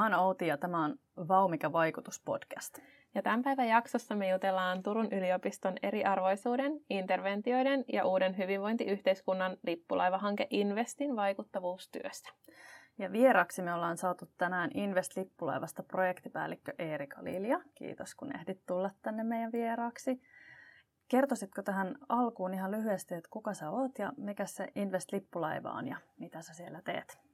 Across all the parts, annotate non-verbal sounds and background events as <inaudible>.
Mä oon Outi ja tämä on Vaumika vaikutuspodcast. Ja tämän päivän jaksossa me jutellaan Turun yliopiston eriarvoisuuden, interventioiden ja uuden hyvinvointiyhteiskunnan lippulaivahanke Investin vaikuttavuustyöstä. Ja vieraksi me ollaan saatu tänään Invest Lippulaivasta projektipäällikkö Eerika Lilja. Kiitos kun ehdit tulla tänne meidän vieraaksi. Kertoisitko tähän alkuun ihan lyhyesti, että kuka sä oot ja mikä se Invest Lippulaiva on ja mitä sä siellä teet?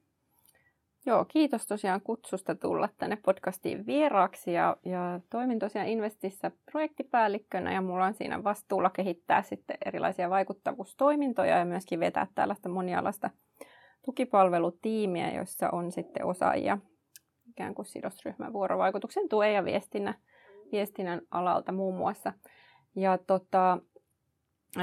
Joo, kiitos tosiaan kutsusta tulla tänne podcastiin vieraaksi ja, ja toimin tosiaan Investissä projektipäällikkönä ja mulla on siinä vastuulla kehittää sitten erilaisia vaikuttavuustoimintoja ja myöskin vetää tällaista monialaista tukipalvelutiimiä, jossa on sitten osaajia ikään kuin sidosryhmän vuorovaikutuksen tuen ja viestinnän, viestinnän alalta muun muassa. Ja tota,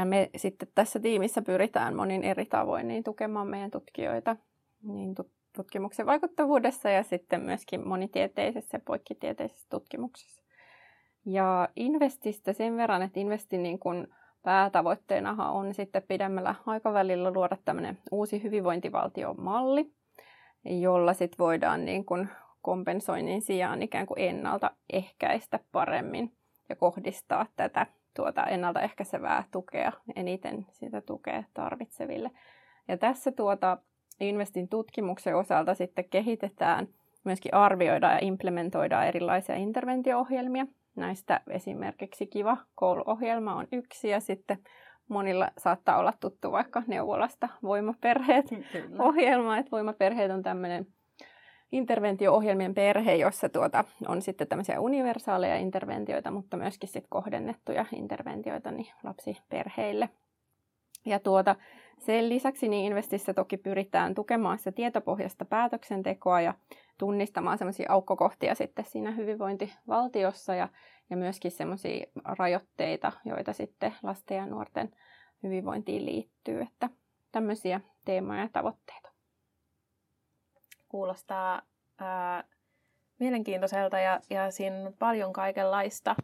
me sitten tässä tiimissä pyritään monin eri tavoin niin tukemaan meidän tutkijoita niin tutkimuksen vaikuttavuudessa ja sitten myöskin monitieteisessä ja poikkitieteisessä tutkimuksessa. Ja Investistä sen verran, että Investin niin kuin päätavoitteenahan on sitten pidemmällä aikavälillä luoda tämmöinen uusi hyvinvointivaltiomalli, jolla sitten voidaan niin kuin kompensoinnin sijaan ikään kuin ennaltaehkäistä paremmin ja kohdistaa tätä tuota ennaltaehkäisevää tukea eniten sitä tukea tarvitseville. Ja tässä tuota Investin tutkimuksen osalta sitten kehitetään, myöskin arvioidaan ja implementoidaan erilaisia interventio-ohjelmia. Näistä esimerkiksi Kiva kouluohjelma on yksi ja sitten monilla saattaa olla tuttu vaikka neuvolasta Voimaperheet <laughs> Kyllä. ohjelma. Että Voimaperheet on tämmöinen interventio-ohjelmien perhe, jossa tuota, on sitten tämmöisiä universaaleja interventioita, mutta myöskin sit kohdennettuja interventioita niin lapsiperheille. Ja tuota, sen lisäksi niin Investissä toki pyritään tukemaan sitä tietopohjasta päätöksentekoa ja tunnistamaan semmoisia aukkokohtia sitten siinä hyvinvointivaltiossa ja, ja myöskin semmoisia rajoitteita, joita sitten lasten ja nuorten hyvinvointiin liittyy. Että tämmöisiä teemoja ja tavoitteita. Kuulostaa ää, mielenkiintoiselta ja, ja siinä on paljon kaikenlaista.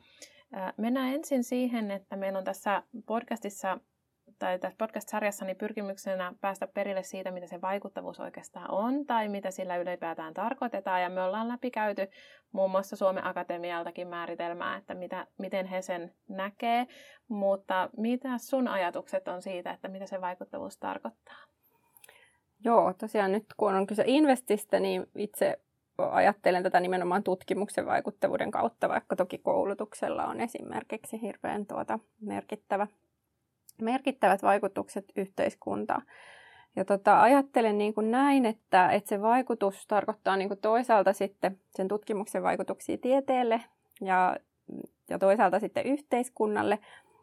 Ää, mennään ensin siihen, että meillä on tässä podcastissa tai tässä podcast-sarjassa niin pyrkimyksenä päästä perille siitä, mitä se vaikuttavuus oikeastaan on tai mitä sillä ylipäätään tarkoitetaan. Ja me ollaan läpikäyty muun muassa Suomen Akatemialtakin määritelmää, että mitä, miten he sen näkee. Mutta mitä sun ajatukset on siitä, että mitä se vaikuttavuus tarkoittaa? Joo, tosiaan nyt kun on kyse investistä, niin itse ajattelen tätä nimenomaan tutkimuksen vaikuttavuuden kautta, vaikka toki koulutuksella on esimerkiksi hirveän tuota merkittävä merkittävät vaikutukset yhteiskuntaan. Ja tota, ajattelen niin kuin näin, että, että se vaikutus tarkoittaa niin kuin toisaalta sitten sen tutkimuksen vaikutuksia tieteelle ja, ja toisaalta sitten yhteiskunnalle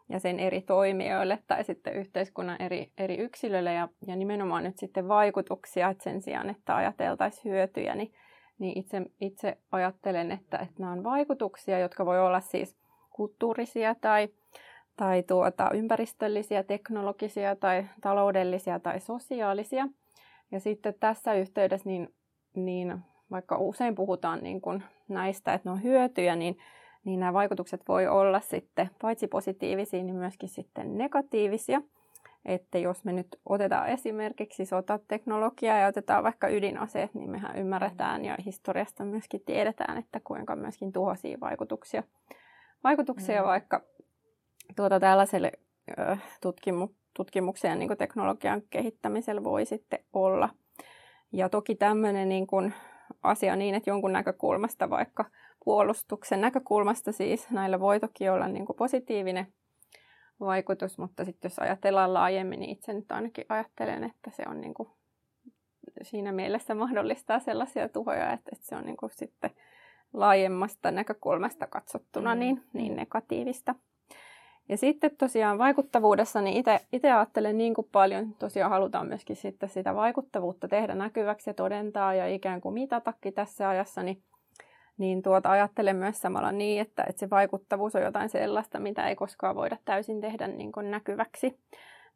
ja sen eri toimijoille tai sitten yhteiskunnan eri, eri yksilöille ja, ja nimenomaan nyt sitten vaikutuksia, että sen sijaan, että ajateltaisiin hyötyjä, niin, niin itse, itse ajattelen, että, että nämä on vaikutuksia, jotka voi olla siis kulttuurisia tai tai tuota, ympäristöllisiä, teknologisia tai taloudellisia tai sosiaalisia. Ja sitten tässä yhteydessä, niin, niin vaikka usein puhutaan niin kuin näistä, että ne on hyötyjä, niin, niin nämä vaikutukset voi olla sitten paitsi positiivisia, niin myöskin sitten negatiivisia. Että jos me nyt otetaan esimerkiksi sotateknologiaa ja otetaan vaikka ydinaseet, niin mehän ymmärretään ja historiasta myöskin tiedetään, että kuinka myöskin tuhoisia vaikutuksia, vaikutuksia mm. vaikka tuota, tällaiselle tutkimu, tutkimuksen niin teknologian kehittämisellä voi sitten olla. Ja toki tämmöinen niin kuin asia niin, että jonkun näkökulmasta, vaikka puolustuksen näkökulmasta siis, näillä voi toki olla niin kuin positiivinen vaikutus, mutta sitten jos ajatellaan laajemmin, niin itse nyt ainakin ajattelen, että se on niin kuin siinä mielessä mahdollistaa sellaisia tuhoja, että, että se on niin kuin sitten laajemmasta näkökulmasta katsottuna mm. niin, niin negatiivista. Ja sitten tosiaan vaikuttavuudessa, niin itse ajattelen niin kuin paljon, tosiaan halutaan myöskin sitten sitä vaikuttavuutta tehdä näkyväksi ja todentaa ja ikään kuin mitatakin tässä ajassa, niin, niin tuota ajattelen myös samalla niin, että, että se vaikuttavuus on jotain sellaista, mitä ei koskaan voida täysin tehdä niin kuin näkyväksi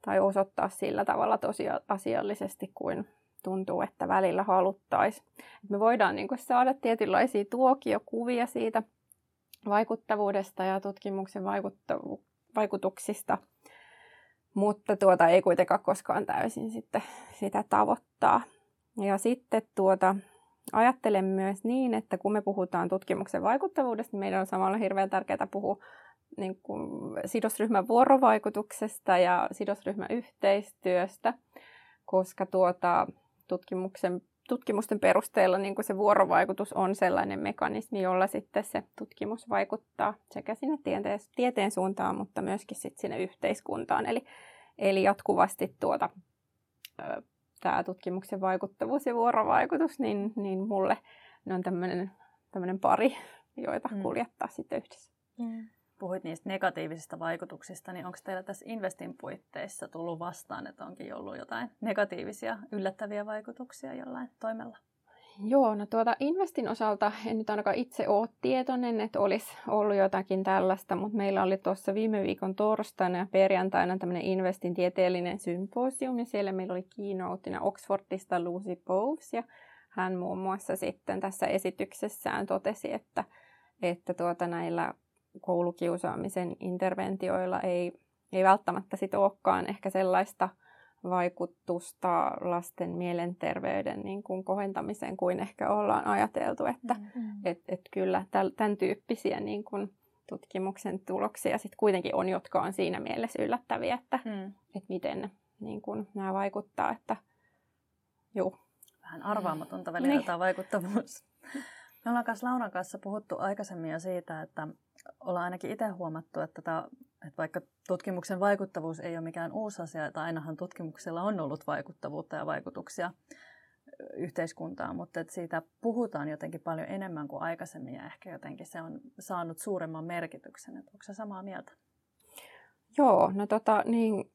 tai osoittaa sillä tavalla tosiasiallisesti kuin tuntuu, että välillä haluttaisiin. Me voidaan niin kuin saada tietynlaisia tuokiokuvia siitä vaikuttavuudesta ja tutkimuksen vaikuttavuudesta vaikutuksista, mutta tuota ei kuitenkaan koskaan täysin sitten sitä tavoittaa. Ja sitten tuota, ajattelen myös niin, että kun me puhutaan tutkimuksen vaikuttavuudesta, niin meidän on samalla hirveän tärkeää puhua niin kuin sidosryhmän vuorovaikutuksesta ja sidosryhmäyhteistyöstä, koska tuota, tutkimuksen, tutkimusten perusteella niin kuin se vuorovaikutus on sellainen mekanismi, jolla sitten se tutkimus vaikuttaa sekä sinne tieteen, tieteen suuntaan, mutta myöskin sitten sinne yhteiskuntaan. Eli, eli jatkuvasti tuota, tämä tutkimuksen vaikuttavuus ja vuorovaikutus, niin, niin mulle ne on tämmöinen pari, joita mm. kuljettaa sitten yhdessä. Mm puhuit niistä negatiivisista vaikutuksista, niin onko teillä tässä Investin puitteissa tullut vastaan, että onkin ollut jotain negatiivisia, yllättäviä vaikutuksia jollain toimella? Joo, no tuota Investin osalta en nyt ainakaan itse ole tietoinen, että olisi ollut jotakin tällaista, mutta meillä oli tuossa viime viikon torstaina ja perjantaina tämmöinen Investin tieteellinen symposium, ja siellä meillä oli keynoteina Oxfordista Lucy Bowes, ja hän muun muassa sitten tässä esityksessään totesi, että, että tuota näillä koulukiusaamisen interventioilla ei, ei välttämättä sit olekaan ehkä sellaista vaikutusta lasten mielenterveyden niin kuin kohentamiseen kuin ehkä ollaan ajateltu, että mm-hmm. et, et kyllä tämän tyyppisiä niin kuin tutkimuksen tuloksia sitten kuitenkin on, jotka on siinä mielessä yllättäviä, että mm. et miten niin kuin nämä vaikuttaa, että juu. Vähän arvaamatonta välillä niin. tämä vaikuttavuus. Me ollaan kanssa Lauran kanssa puhuttu aikaisemmin jo siitä, että ollaan ainakin itse huomattu, että, tämä, että vaikka tutkimuksen vaikuttavuus ei ole mikään uusi asia, että ainahan tutkimuksella on ollut vaikuttavuutta ja vaikutuksia yhteiskuntaan, mutta että siitä puhutaan jotenkin paljon enemmän kuin aikaisemmin ja ehkä jotenkin se on saanut suuremman merkityksen. Että onko se samaa mieltä? Joo, no tota, niin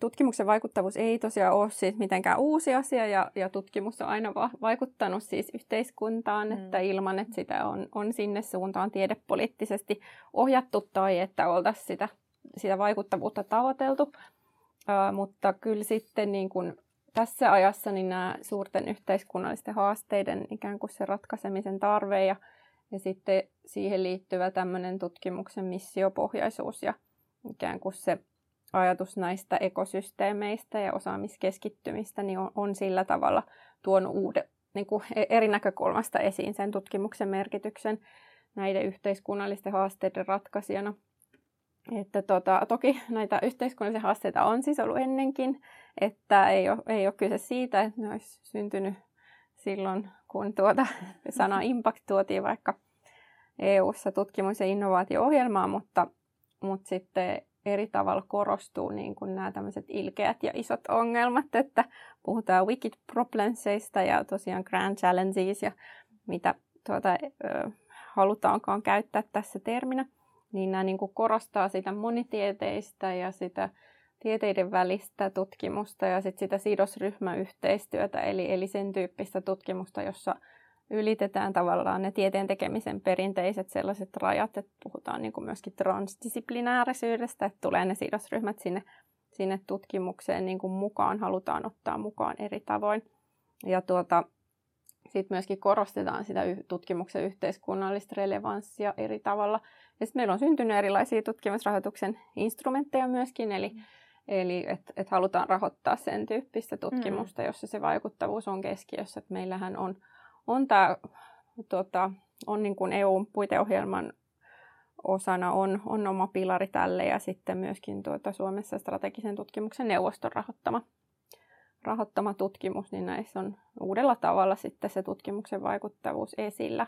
tutkimuksen vaikuttavuus ei tosiaan ole siis mitenkään uusi asia ja, ja tutkimus on aina va- vaikuttanut siis yhteiskuntaan, mm. että ilman, että sitä on, on sinne suuntaan tiedepoliittisesti ohjattu tai että oltaisiin sitä, sitä vaikuttavuutta tavoiteltu. Uh, mutta kyllä sitten niin kun tässä ajassa niin nämä suurten yhteiskunnallisten haasteiden ikään kuin se ratkaisemisen tarve ja, ja sitten siihen liittyvä tämmöinen tutkimuksen missiopohjaisuus ja ikään kuin se ajatus näistä ekosysteemeistä ja osaamiskeskittymistä niin on, on sillä tavalla tuonut uude, niin kuin e-, eri näkökulmasta esiin sen tutkimuksen merkityksen näiden yhteiskunnallisten haasteiden ratkaisijana. Että tota, toki näitä yhteiskunnallisia haasteita on siis ollut ennenkin, että ei ole, ei ole kyse siitä, että ne olisi syntynyt silloin, kun tuota <laughs> sana impact tuotiin vaikka EU-ssa tutkimus- ja innovaatio-ohjelmaa, mutta, mutta sitten eri tavalla korostuu niin kuin nämä tämmöiset ilkeät ja isot ongelmat, että puhutaan wicked problemsista ja tosiaan grand challenges ja mitä tuota, halutaankaan käyttää tässä terminä, niin nämä niin kuin korostaa sitä monitieteistä ja sitä tieteiden välistä tutkimusta ja sit sitä sidosryhmäyhteistyötä, eli, eli sen tyyppistä tutkimusta, jossa ylitetään tavallaan ne tieteen tekemisen perinteiset sellaiset rajat, että puhutaan niin kuin myöskin transdisciplinäärisyydestä, että tulee ne sidosryhmät sinne, sinne tutkimukseen niin kuin mukaan, halutaan ottaa mukaan eri tavoin. Ja tuota, sitten myöskin korostetaan sitä tutkimuksen yhteiskunnallista relevanssia eri tavalla. Ja sitten meillä on syntynyt erilaisia tutkimusrahoituksen instrumentteja myöskin, eli, mm. eli että et halutaan rahoittaa sen tyyppistä tutkimusta, mm. jossa se vaikuttavuus on keskiössä. Et meillähän on on, tää, tota, on niin kuin EU-puiteohjelman osana on, on oma pilari tälle ja sitten myöskin tuota Suomessa strategisen tutkimuksen neuvoston rahoittama, rahoittama tutkimus, niin näissä on uudella tavalla sitten se tutkimuksen vaikuttavuus esillä.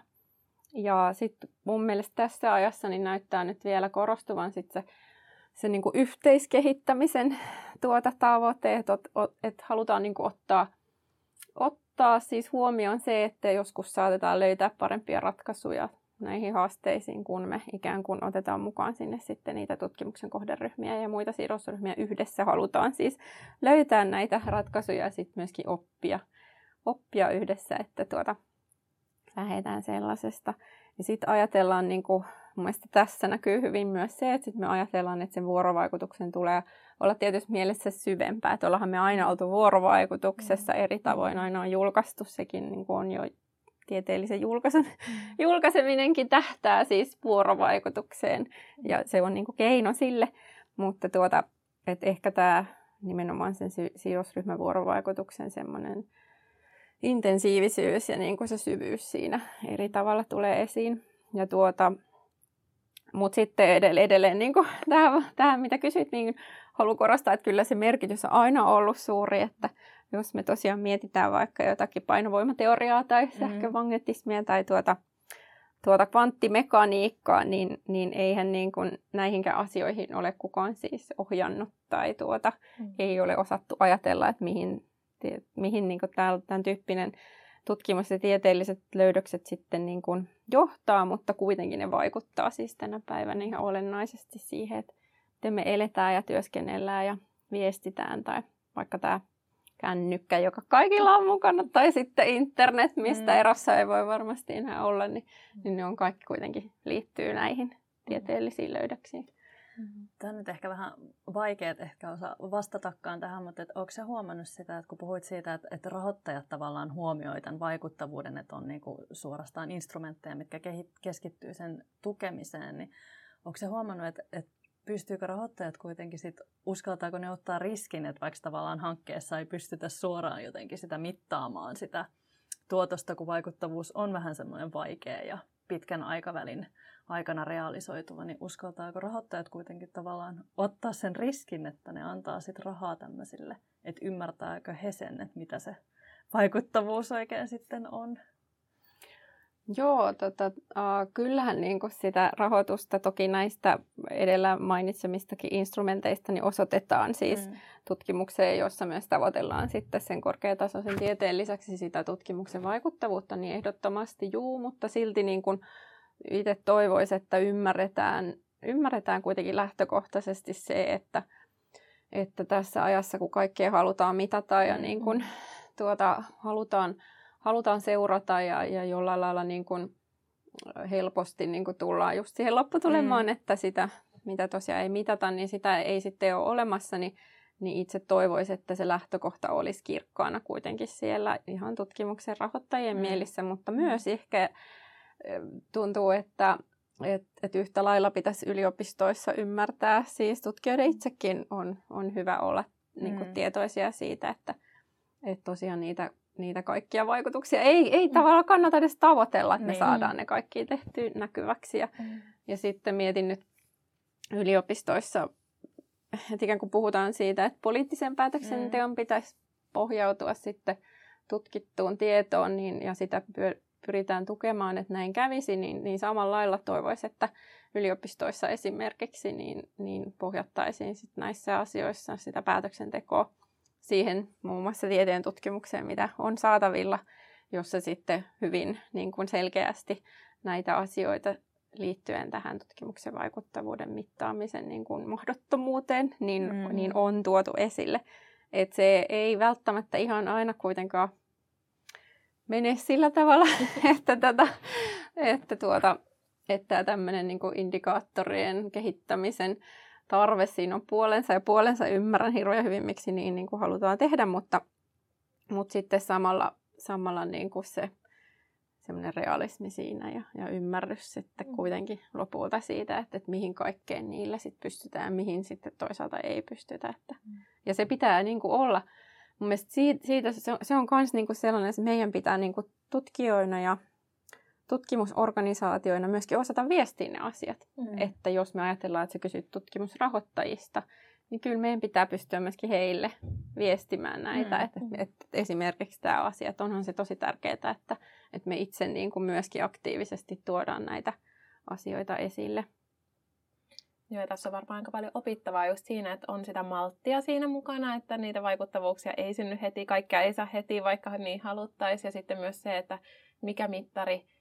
Ja sitten mun mielestä tässä ajassa niin näyttää nyt vielä korostuvan sitten se, se niin kuin yhteiskehittämisen tuota tavoite, että, että halutaan niin kuin ottaa, ot, ottaa siis huomioon se, että joskus saatetaan löytää parempia ratkaisuja näihin haasteisiin, kun me ikään kuin otetaan mukaan sinne sitten niitä tutkimuksen kohderyhmiä ja muita sidosryhmiä yhdessä. Halutaan siis löytää näitä ratkaisuja ja sitten myöskin oppia, oppia yhdessä, että tuota, lähdetään sellaisesta. Ja sitten ajatellaan, niin kuin, mun mielestä tässä näkyy hyvin myös se, että sit me ajatellaan, että sen vuorovaikutuksen tulee olla tietysti mielessä syvempää. Että ollaanhan me aina oltu vuorovaikutuksessa mm. eri tavoin, aina on julkaistu sekin niin kuin on jo tieteellisen julkaisun, mm. julkaiseminenkin tähtää siis vuorovaikutukseen ja se on niin kuin keino sille, mutta tuota, että ehkä tämä nimenomaan sen sidosryhmän vuorovaikutuksen semmoinen intensiivisyys ja niin kuin se syvyys siinä eri tavalla tulee esiin. Ja tuota, mutta sitten edelleen, edelleen niin kuin <laughs> tähän, tähän, mitä kysyt, niin haluan korostaa, että kyllä se merkitys on aina ollut suuri, että jos me tosiaan mietitään vaikka jotakin painovoimateoriaa tai mm-hmm. sähkövagnetismia tai tuota, tuota kvanttimekaniikkaa, niin, niin eihän niin kuin näihinkään asioihin ole kukaan siis ohjannut tai tuota, mm. ei ole osattu ajatella, että mihin, mihin niin kuin tämän tyyppinen tutkimus ja tieteelliset löydökset sitten niin kuin johtaa, mutta kuitenkin ne vaikuttaa siis tänä päivänä ihan olennaisesti siihen, että miten me eletään ja työskennellään ja viestitään tai vaikka tämä kännykkä, joka kaikilla on mukana, tai sitten internet, mistä mm. erossa ei voi varmasti enää olla, niin, niin ne on kaikki kuitenkin liittyy näihin tieteellisiin löydöksiin. Mm-hmm. Tämä on nyt ehkä vähän vaikea ehkä osa vastatakaan tähän, mutta et onko se huomannut sitä, että kun puhuit siitä, että, että rahoittajat tavallaan huomioi tämän vaikuttavuuden, että on niinku suorastaan instrumentteja, mitkä keskittyy sen tukemiseen, niin onko se huomannut, että, että pystyykö rahoittajat kuitenkin sit, uskaltaako ne ottaa riskin, että vaikka tavallaan hankkeessa ei pystytä suoraan jotenkin sitä mittaamaan sitä tuotosta, kun vaikuttavuus on vähän semmoinen vaikea ja pitkän aikavälin aikana realisoituva, niin uskaltaako rahoittajat kuitenkin tavallaan ottaa sen riskin, että ne antaa sit rahaa tämmöisille, että ymmärtääkö he sen, että mitä se vaikuttavuus oikein sitten on? Joo, tota, uh, kyllähän niin kuin sitä rahoitusta toki näistä edellä mainitsemistakin instrumenteista niin osoitetaan siis mm. tutkimukseen, jossa myös tavoitellaan sitten sen korkeatasoisen tieteen lisäksi sitä tutkimuksen vaikuttavuutta, niin ehdottomasti juu, mutta silti niin kuin itse toivoisin, että ymmärretään, ymmärretään kuitenkin lähtökohtaisesti se, että, että tässä ajassa, kun kaikkea halutaan mitata ja niin kuin, mm. tuota, halutaan halutaan seurata ja, ja jollain lailla niin kuin helposti niin kuin tullaan just siihen lopputulemaan, mm. että sitä, mitä tosiaan ei mitata, niin sitä ei sitten ole olemassa, niin, niin itse toivoisin, että se lähtökohta olisi kirkkaana kuitenkin siellä ihan tutkimuksen rahoittajien mm. mielissä, mutta mm. myös ehkä tuntuu, että et, et yhtä lailla pitäisi yliopistoissa ymmärtää, siis tutkijoiden itsekin on, on hyvä olla niin kuin, mm. tietoisia siitä, että et tosiaan niitä niitä kaikkia vaikutuksia. Ei, ei mm. tavallaan kannata edes tavoitella, että niin. me saadaan ne kaikki tehty näkyväksi. Ja, mm. ja sitten mietin nyt yliopistoissa, että ikään kuin puhutaan siitä, että poliittisen päätöksenteon mm. pitäisi pohjautua sitten tutkittuun tietoon niin, ja sitä pyritään tukemaan, että näin kävisi, niin, niin samalla lailla toivoisi, että yliopistoissa esimerkiksi niin, niin pohjattaisiin sit näissä asioissa sitä päätöksentekoa siihen muun muassa tieteen tutkimukseen, mitä on saatavilla, jossa sitten hyvin niin kuin selkeästi näitä asioita liittyen tähän tutkimuksen vaikuttavuuden mittaamisen niin kuin mahdottomuuteen, niin, mm. niin on tuotu esille. Et se ei välttämättä ihan aina kuitenkaan mene sillä tavalla, <laughs> että, tätä, että, tuota, että tämmöinen niin indikaattorien kehittämisen tarve, siinä on puolensa ja puolensa ymmärrän hirveän hyvin, miksi niin, niin kuin halutaan tehdä, mutta, mutta sitten samalla, samalla niin kuin se semmoinen realismi siinä ja, ja ymmärrys sitten mm. kuitenkin lopulta siitä, että, että mihin kaikkeen niillä sitten pystytään ja mihin sitten toisaalta ei pystytä. Että. Mm. Ja se pitää niin kuin olla, mun mielestä siitä, siitä se on, se myös niin kuin sellainen, että meidän pitää niin kuin tutkijoina ja tutkimusorganisaatioina myöskin osata viestiä ne asiat. Mm. Että jos me ajatellaan, että sä kysyt tutkimusrahoittajista, niin kyllä meidän pitää pystyä myöskin heille viestimään näitä. Mm. Että, että esimerkiksi tämä asia, että onhan se tosi tärkeää, että, että me itse niin kuin myöskin aktiivisesti tuodaan näitä asioita esille. Joo, ja tässä on varmaan aika paljon opittavaa just siinä, että on sitä malttia siinä mukana, että niitä vaikuttavuuksia ei synny heti, kaikkea ei saa heti, vaikka niin haluttaisiin. Ja sitten myös se, että mikä mittari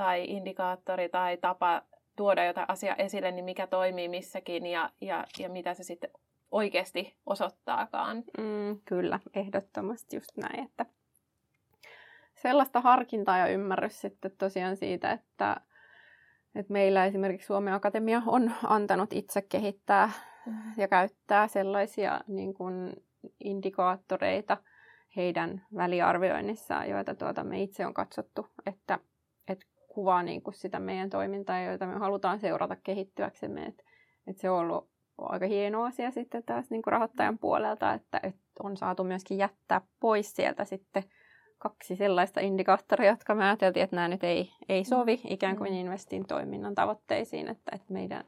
tai indikaattori tai tapa tuoda jotain asiaa esille, niin mikä toimii missäkin ja, ja, ja mitä se sitten oikeasti osoittaakaan. Mm, kyllä, ehdottomasti just näin, että sellaista harkintaa ja ymmärrys sitten tosiaan siitä, että, että meillä esimerkiksi Suomen Akatemia on antanut itse kehittää ja käyttää sellaisia niin kuin indikaattoreita heidän väliarvioinnissaan, joita tuota me itse on katsottu, että kuvaa niin kuin sitä meidän toimintaa, joita me halutaan seurata kehittyäksemme. Et, et se on ollut aika hieno asia sitten taas niin kuin rahoittajan puolelta, että, että on saatu myöskin jättää pois sieltä sitten kaksi sellaista indikaattoria, jotka me ajateltiin, että nämä nyt ei, ei sovi ikään kuin mm. Investin toiminnan tavoitteisiin, että, että meidän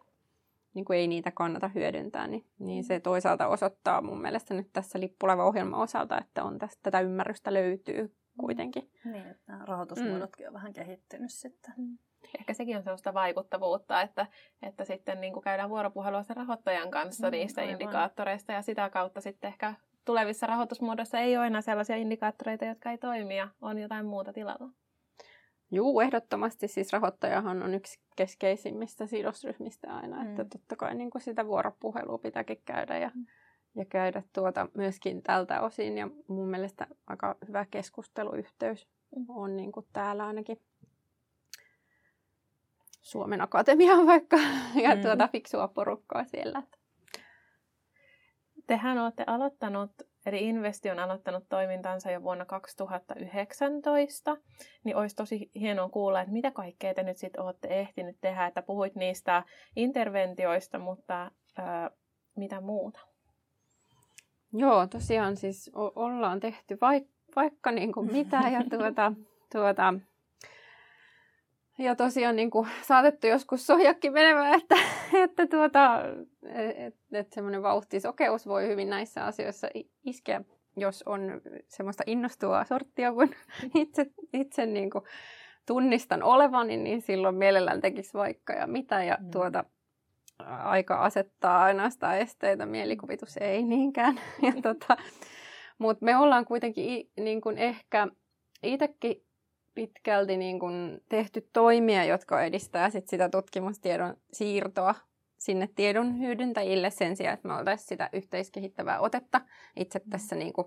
niin kuin ei niitä kannata hyödyntää, niin, niin se toisaalta osoittaa mun mielestä nyt tässä lippuleva ohjelman osalta, että on tästä, tätä ymmärrystä löytyy kuitenkin. Niin, että nämä rahoitusmuodotkin mm. on vähän kehittynyt sitten. Mm. Ehkä sekin on sellaista vaikuttavuutta, että, että sitten niin kuin käydään vuoropuhelua sen rahoittajan kanssa mm, niistä aivan. indikaattoreista ja sitä kautta sitten ehkä tulevissa rahoitusmuodoissa ei ole enää sellaisia indikaattoreita, jotka ei toimi ja on jotain muuta tilalla. Juu, ehdottomasti siis rahoittajahan on yksi keskeisimmistä sidosryhmistä aina, mm. että totta kai niin kuin sitä vuoropuhelua pitääkin käydä ja, mm. Ja käydä tuota myöskin tältä osin ja mun mielestä aika hyvä keskusteluyhteys on niin kuin täällä ainakin Suomen Akatemiaan vaikka <laughs> ja mm. tuota fiksua porukkaa siellä. Tehän olette aloittanut Eli Investi on aloittanut toimintansa jo vuonna 2019, niin olisi tosi hienoa kuulla, että mitä kaikkea te nyt sitten olette ehtinyt tehdä, että puhuit niistä interventioista, mutta ää, mitä muuta? Joo, tosiaan siis o- ollaan tehty vaik- vaikka niin kuin <laughs> mitä ja tuota, tuota, ja tosiaan niin kuin, saatettu joskus sohjakin menemään, että, että tuota, et, et semmoinen vauhtisokeus voi hyvin näissä asioissa iskeä, jos on semmoista innostuvaa sorttia, kun <laughs> itse, itse niin kuin tunnistan olevani, niin silloin mielellään tekisi vaikka ja mitä. Ja mm. tuota, aika asettaa ainoastaan esteitä, mielikuvitus ei niinkään. <laughs> Ja tota, Mutta me ollaan kuitenkin niin kuin ehkä itsekin pitkälti niin kuin tehty toimia, jotka edistää sit sitä tutkimustiedon siirtoa sinne tiedon hyödyntäjille sen sijaan, että me oltaisiin sitä yhteiskehittävää otetta itse mm. tässä niin kuin,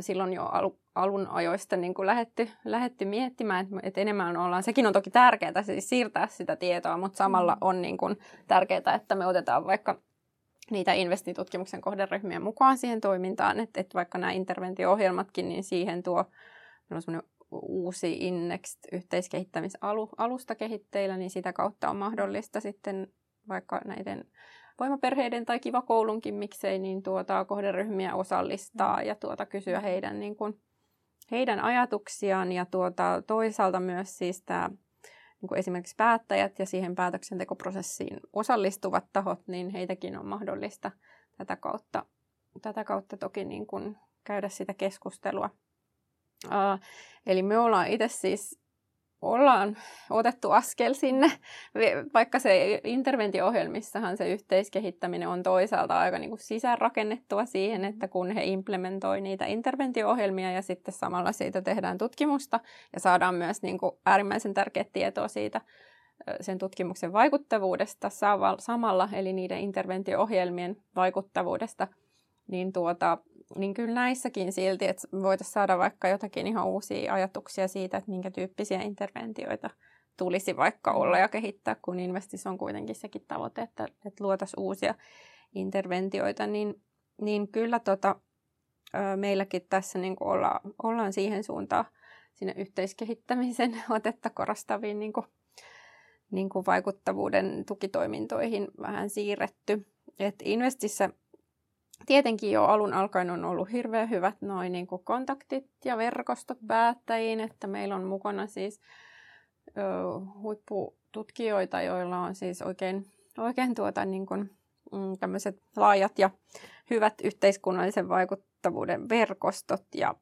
silloin jo alu, alun ajoista niin kuin lähetty, lähetty miettimään, että, että enemmän ollaan, sekin on toki tärkeää siis siirtää sitä tietoa, mutta samalla mm. on niin kuin tärkeää, että me otetaan vaikka niitä investitutkimuksen kohderyhmiä mukaan siihen toimintaan, että, että vaikka nämä interventio-ohjelmatkin, niin siihen tuo on semmoinen uusi Innext yhteiskehittämisalusta kehitteillä, niin sitä kautta on mahdollista sitten vaikka näiden voimaperheiden tai kiva koulunkin miksei, niin tuota kohderyhmiä osallistaa ja tuota kysyä heidän, niin kuin, heidän ajatuksiaan ja tuota, toisaalta myös siis tämä niin kuin esimerkiksi päättäjät ja siihen päätöksentekoprosessiin osallistuvat tahot, niin heitäkin on mahdollista tätä kautta, tätä kautta toki niin kuin käydä sitä keskustelua. Uh, eli me ollaan itse siis ollaan otettu askel sinne, vaikka se interventio-ohjelmissahan se yhteiskehittäminen on toisaalta aika niin kuin sisäänrakennettua siihen, että kun he implementoi niitä interventio-ohjelmia ja sitten samalla siitä tehdään tutkimusta ja saadaan myös niin kuin äärimmäisen tärkeää tietoa siitä sen tutkimuksen vaikuttavuudesta samalla, eli niiden interventio-ohjelmien vaikuttavuudesta, niin tuota, niin kyllä näissäkin silti, että voitaisiin saada vaikka jotakin ihan uusia ajatuksia siitä, että minkä tyyppisiä interventioita tulisi vaikka olla ja kehittää, kun investis on kuitenkin sekin tavoite, että, että luotaisiin uusia interventioita, niin, niin kyllä tota, meilläkin tässä niin olla, ollaan siihen suuntaan sinne yhteiskehittämisen <laughs> otetta korostaviin niin kuin, niin kuin vaikuttavuuden tukitoimintoihin vähän siirretty. Et Investissä tietenkin jo alun alkaen on ollut hirveän hyvät noin niin kontaktit ja verkostot päättäjiin, että meillä on mukana siis ö, huippututkijoita, joilla on siis oikein, oikein tuota, niin kuin, mm, laajat ja hyvät yhteiskunnallisen vaikuttavuuden verkostot ja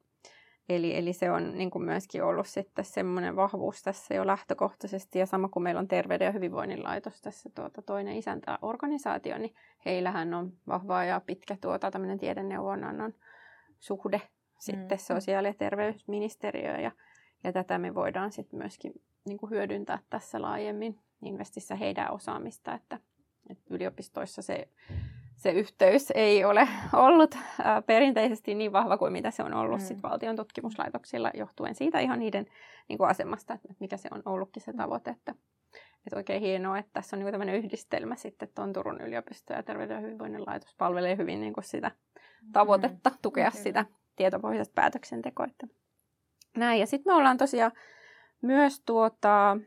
Eli, eli se on niin kuin myöskin ollut sitten semmoinen vahvuus tässä jo lähtökohtaisesti. Ja sama kuin meillä on Terveyden ja hyvinvoinnin laitos tässä tuota, toinen isäntäorganisaatio, niin heillähän on vahvaa ja pitkä tuota, tämmöinen tiedeneuvonannon suhde sitten mm. sosiaali- ja terveysministeriö. Ja, ja tätä me voidaan sitten myöskin niin kuin hyödyntää tässä laajemmin Investissä heidän osaamista, että, että yliopistoissa se se yhteys ei ole ollut ää, perinteisesti niin vahva kuin mitä se on ollut mm. sit valtion tutkimuslaitoksilla johtuen siitä ihan niiden niin kuin asemasta, että mikä se on ollutkin se mm. tavoite. Että, että oikein hienoa, että tässä on niin tämmöinen yhdistelmä sitten tuon Turun yliopisto ja Terveyden ja hyvinvoinnin laitos palvelee hyvin niin kuin sitä tavoitetta mm. tukea mm. sitä tietopohjaista päätöksentekoa. Että näin. Ja sitten me ollaan tosiaan myös tuota,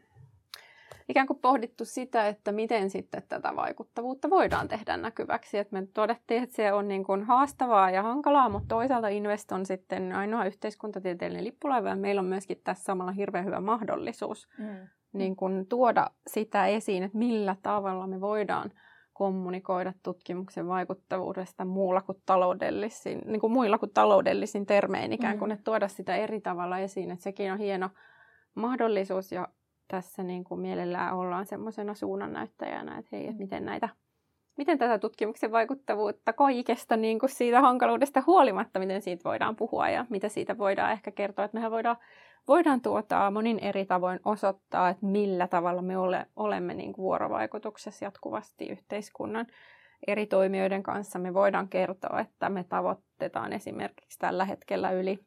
ikään kuin pohdittu sitä, että miten sitten tätä vaikuttavuutta voidaan tehdä näkyväksi. Et me todettiin, että se on niin kuin haastavaa ja hankalaa, mutta toisaalta Invest on sitten ainoa yhteiskuntatieteellinen lippulaiva ja meillä on myöskin tässä samalla hirveän hyvä mahdollisuus mm. niin kuin tuoda sitä esiin, että millä tavalla me voidaan kommunikoida tutkimuksen vaikuttavuudesta muulla kuin taloudellisin, niin kuin muilla kuin taloudellisin termein ikään kuin, mm. että tuoda sitä eri tavalla esiin, että sekin on hieno mahdollisuus ja tässä niin kuin mielellään ollaan semmoisena suunnannäyttäjänä, että hei, että miten näitä miten tätä tutkimuksen vaikuttavuutta kaikesta niin kuin siitä hankaluudesta huolimatta, miten siitä voidaan puhua ja mitä siitä voidaan ehkä kertoa. Että mehän voidaan, voidaan tuota monin eri tavoin osoittaa, että millä tavalla me ole, olemme niin kuin vuorovaikutuksessa jatkuvasti yhteiskunnan eri toimijoiden kanssa. Me voidaan kertoa, että me tavoittetaan esimerkiksi tällä hetkellä yli,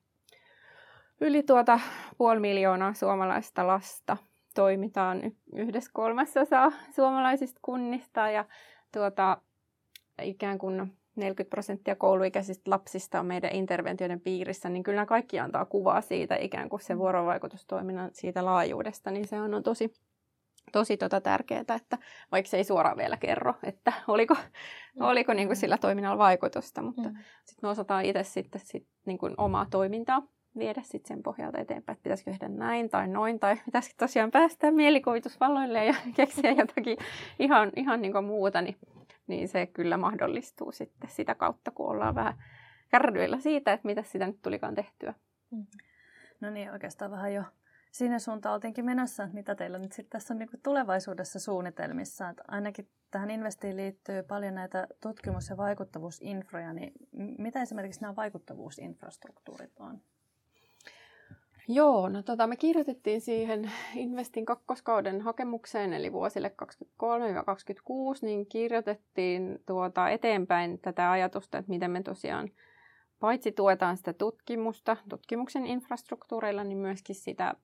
yli tuota puoli miljoonaa suomalaista lasta toimitaan yhdessä kolmasosaa suomalaisista kunnista ja tuota, ikään kuin 40 prosenttia kouluikäisistä lapsista on meidän interventioiden piirissä, niin kyllä kaikki antaa kuvaa siitä ikään kuin se mm. vuorovaikutustoiminnan siitä laajuudesta, niin se on tosi, tosi tota tärkeää, että vaikka se ei suoraan vielä kerro, että oliko, mm. oliko niin kuin sillä toiminnalla vaikutusta, mutta mm. sitten me osataan itse sitten sit niin kuin omaa toimintaa viedä sitten sen pohjalta eteenpäin, että pitäisikö tehdä näin tai noin, tai <laughs> pitäisikö tosiaan päästä mielikuvitusvalloille ja <laughs> keksiä jotakin ihan, ihan niin muuta, niin, niin se kyllä mahdollistuu sitten sitä kautta, kun ollaan vähän kärryillä siitä, että mitä sitä nyt tulikaan tehtyä. Mm. No niin, oikeastaan vähän jo siinä suuntaan oltiinkin menossa, että mitä teillä nyt sitten tässä on niin tulevaisuudessa suunnitelmissa. Että ainakin tähän investiin liittyy paljon näitä tutkimus- ja vaikuttavuusinfroja, niin mitä esimerkiksi nämä vaikuttavuusinfrastruktuurit on? Joo, no tota, me kirjoitettiin siihen Investin kakkoskauden hakemukseen, eli vuosille 2023-2026, niin kirjoitettiin tuota eteenpäin tätä ajatusta, että miten me tosiaan paitsi tuetaan sitä tutkimusta tutkimuksen infrastruktuureilla, niin myöskin sitä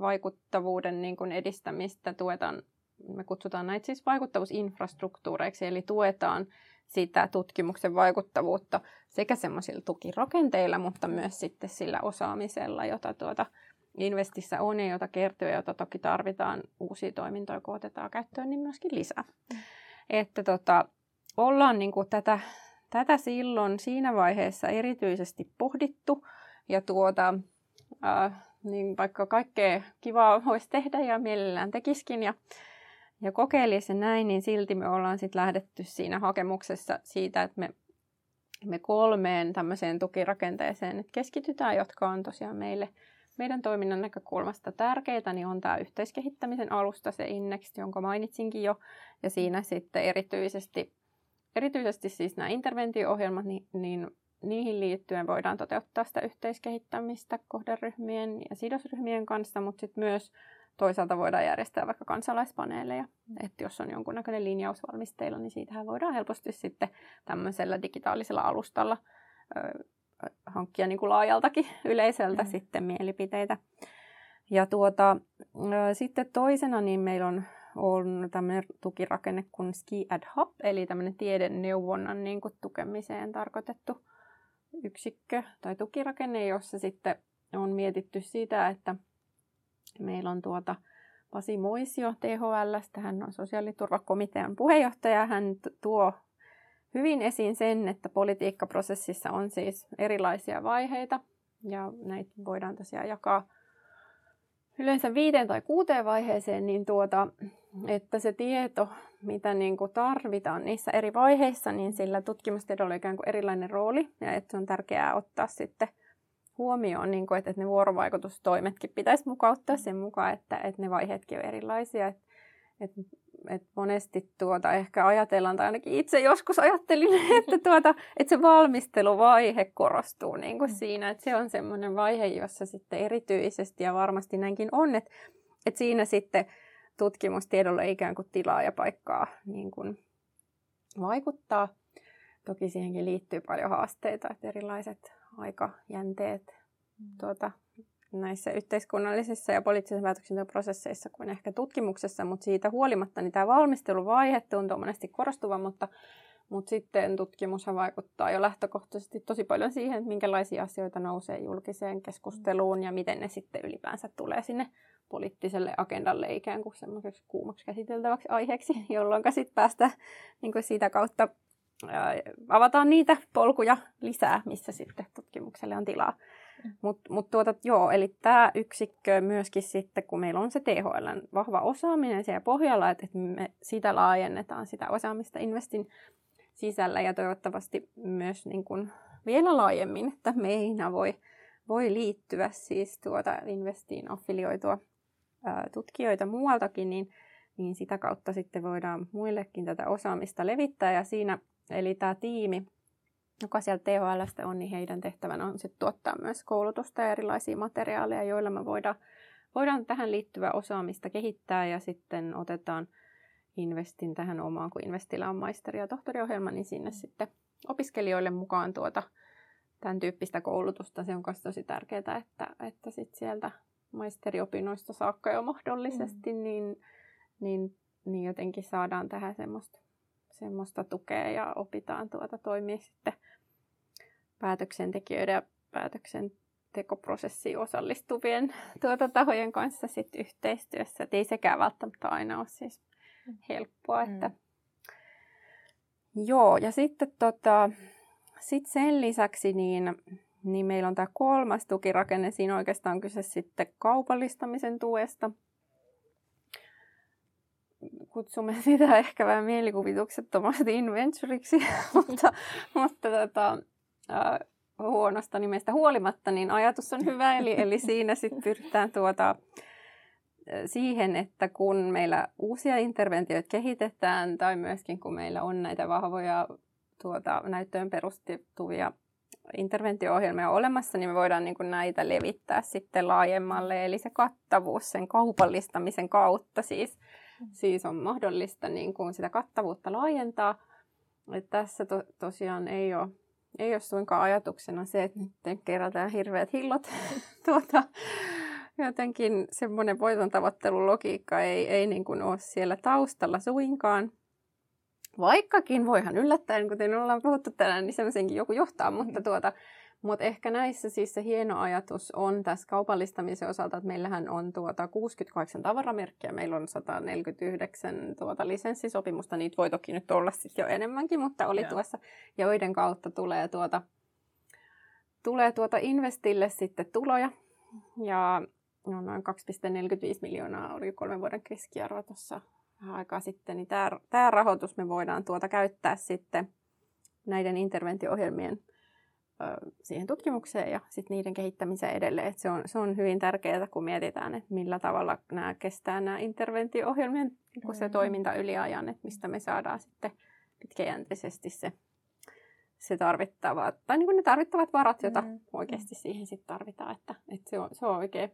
vaikuttavuuden niin kuin edistämistä tuetaan, me kutsutaan näitä siis vaikuttavuusinfrastruktuureiksi, eli tuetaan sitä tutkimuksen vaikuttavuutta sekä semmoisilla tukirakenteilla, mutta myös sitten sillä osaamisella, jota tuota Investissä on ja jota kertyy ja jota toki tarvitaan uusia toimintoja, kun otetaan käyttöön, niin myöskin lisää. Mm. Että tota, ollaan niin kuin tätä, tätä silloin siinä vaiheessa erityisesti pohdittu ja tuota, äh, niin vaikka kaikkea kivaa voisi tehdä ja mielellään tekiskin ja ja kokeilisi näin, niin silti me ollaan sitten lähdetty siinä hakemuksessa siitä, että me, me kolmeen tämmöiseen tukirakenteeseen että keskitytään, jotka on tosiaan meille meidän toiminnan näkökulmasta tärkeitä, niin on tämä yhteiskehittämisen alusta, se Innext, jonka mainitsinkin jo, ja siinä sitten erityisesti, erityisesti siis nämä interventio-ohjelmat, niin, niin niihin liittyen voidaan toteuttaa sitä yhteiskehittämistä kohderyhmien ja sidosryhmien kanssa, mutta sitten myös toisaalta voidaan järjestää vaikka kansalaispaneeleja. Että jos on jonkunnäköinen linjaus valmisteilla, niin siitähän voidaan helposti sitten tämmöisellä digitaalisella alustalla ö, hankkia niin kuin laajaltakin <laughs> yleisöltä mm. sitten mielipiteitä. Ja tuota, ö, sitten toisena niin meillä on, on tämmöinen tukirakenne kuin Ski Ad Hub, eli tämmöinen tiedeneuvonnan niin kuin tukemiseen tarkoitettu yksikkö tai tukirakenne, jossa sitten on mietitty sitä, että Meillä on tuota Pasi Moisio THL, hän on sosiaaliturvakomitean puheenjohtaja. Hän tuo hyvin esiin sen, että politiikkaprosessissa on siis erilaisia vaiheita ja näitä voidaan tosiaan jakaa yleensä viiteen tai kuuteen vaiheeseen, niin tuota, että se tieto, mitä niin kuin tarvitaan niissä eri vaiheissa, niin sillä tutkimustiedolla on ikään kuin erilainen rooli ja että se on tärkeää ottaa sitten – huomioon, niin kuin, että, että ne vuorovaikutustoimetkin pitäisi mukauttaa sen mukaan, että, että ne vaiheetkin on erilaisia. Että, että, että monesti tuota ehkä ajatellaan, tai ainakin itse joskus ajattelin, <laughs> että, tuota, että se valmisteluvaihe korostuu niin kuin mm. siinä, että se on semmoinen vaihe, jossa sitten erityisesti, ja varmasti näinkin on, että, että siinä sitten tutkimustiedolle ikään kuin tilaa ja paikkaa niin kuin vaikuttaa. Toki siihenkin liittyy paljon haasteita, että erilaiset aikajänteet mm. tuota, näissä yhteiskunnallisissa ja poliittisissa päätöksentekoprosesseissa kuin ehkä tutkimuksessa, mutta siitä huolimatta niin tämä valmisteluvaihe tuntuu monesti korostuva, mutta, mutta sitten tutkimushan vaikuttaa jo lähtökohtaisesti tosi paljon siihen, että minkälaisia asioita nousee julkiseen keskusteluun ja miten ne sitten ylipäänsä tulee sinne poliittiselle agendalle ikään kuin semmoiseksi kuumaksi käsiteltäväksi aiheeksi, jolloin sitten päästä niin kuin siitä kautta avataan niitä polkuja lisää, missä sitten tutkimukselle on tilaa. Mutta mut tuota, joo, eli tämä yksikkö myöskin sitten, kun meillä on se THL vahva osaaminen siellä pohjalla, että, että me sitä laajennetaan sitä osaamista Investin sisällä ja toivottavasti myös niin kuin vielä laajemmin, että meinä voi, voi liittyä siis tuota Investiin affilioitua ää, tutkijoita muualtakin, niin, niin sitä kautta sitten voidaan muillekin tätä osaamista levittää ja siinä, eli tämä tiimi, joka sieltä THLstä on, niin heidän tehtävänä on sitten tuottaa myös koulutusta ja erilaisia materiaaleja, joilla me voidaan, voidaan tähän liittyvää osaamista kehittää ja sitten otetaan Investin tähän omaan, kun Investillä on maisteri- ja tohtoriohjelma, niin sinne sitten opiskelijoille mukaan tuota tämän tyyppistä koulutusta. Se on myös tosi tärkeää, että, että sit sieltä maisteriopinnoista saakka jo mahdollisesti, mm. niin, niin, niin jotenkin saadaan tähän semmoista, semmoista tukea ja opitaan tuota toimia sitten päätöksentekijöiden ja päätöksentekoprosessiin osallistuvien <laughs> tuota tahojen kanssa sit yhteistyössä. Et ei sekään välttämättä aina ole siis helppoa. Mm. Että... Joo, ja sitten tota, sit sen lisäksi niin, niin meillä on tämä kolmas tukirakenne. Siinä oikeastaan on kyse sitten kaupallistamisen tuesta. Kutsumme <laughs> sitä ehkä vähän mielikuvituksettomasti inventuriksi, <laughs> mutta, mutta tota, äh, huonosta nimestä huolimatta, niin ajatus on hyvä. Eli, eli siinä sitten pyritään tuota, siihen, että kun meillä uusia interventioita kehitetään tai myöskin kun meillä on näitä vahvoja tuota, näyttöön perustuvia interventio-ohjelmia olemassa, niin me voidaan niin kuin näitä levittää sitten laajemmalle. Eli se kattavuus sen kaupallistamisen kautta siis. Siis on mahdollista niin kuin sitä kattavuutta laajentaa. Et tässä to, tosiaan ei ole, ei ole suinkaan ajatuksena se, että nyt kerätään hirveät hillot <laughs> tuota, jotenkin semmoinen voiton tavoittelulogiikka ei, ei niin kuin ole siellä taustalla suinkaan. Vaikkakin voihan yllättäen, kuten ollaan puhuttu tänään, niin semmoisenkin joku johtaa, mutta, mm. tuota, mutta ehkä näissä siis se hieno ajatus on tässä kaupallistamisen osalta, että meillähän on tuota 68 tavaramerkkiä, meillä on 149 tuota lisenssisopimusta, niitä voi toki nyt olla sitten jo enemmänkin, mutta oli ja. tuossa, joiden kautta tulee tuota, tulee tuota Investille sitten tuloja. Ja no, noin 2,45 miljoonaa oli kolmen vuoden keskiarvo tuossa vähän aikaa sitten, niin tämä, tämä rahoitus me voidaan tuota käyttää sitten näiden interventio-ohjelmien ö, siihen tutkimukseen ja sitten niiden kehittämiseen edelleen. Et se, on, se on hyvin tärkeää, kun mietitään, että millä tavalla nämä kestää nämä interventio-ohjelmien niin se toiminta yli ajan, että mistä me saadaan sitten pitkäjänteisesti se, se tarvittava, tai niin kuin ne tarvittavat varat, joita mm. oikeasti siihen sitten tarvitaan. Että, että se, on, se on oikein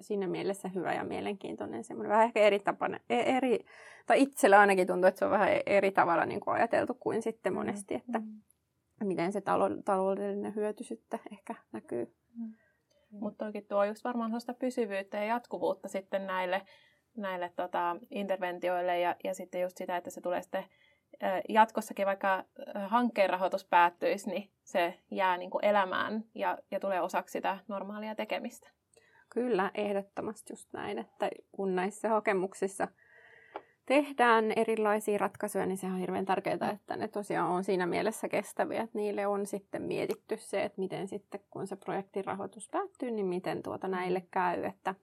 siinä mielessä hyvä ja mielenkiintoinen. Semmoinen vähän ehkä eri tapainen, e, eri, tai itsellä ainakin tuntuu, että se on vähän eri tavalla niin kuin ajateltu kuin sitten mm, monesti, että mm. Miten se taloudellinen hyöty sitten ehkä näkyy. Mm. Mutta toki tuo just varmaan sellaista pysyvyyttä ja jatkuvuutta sitten näille, näille tota, interventioille ja, ja sitten just sitä, että se tulee sitten jatkossakin, vaikka hankkeen rahoitus päättyisi, niin se jää niin kuin elämään ja, ja tulee osaksi sitä normaalia tekemistä. Kyllä, ehdottomasti just näin, että kun näissä hakemuksissa tehdään erilaisia ratkaisuja, niin se on hirveän tärkeää, että ne tosiaan on siinä mielessä kestäviä, että niille on sitten mietitty se, että miten sitten kun se projektin rahoitus päättyy, niin miten tuota näille käy, että,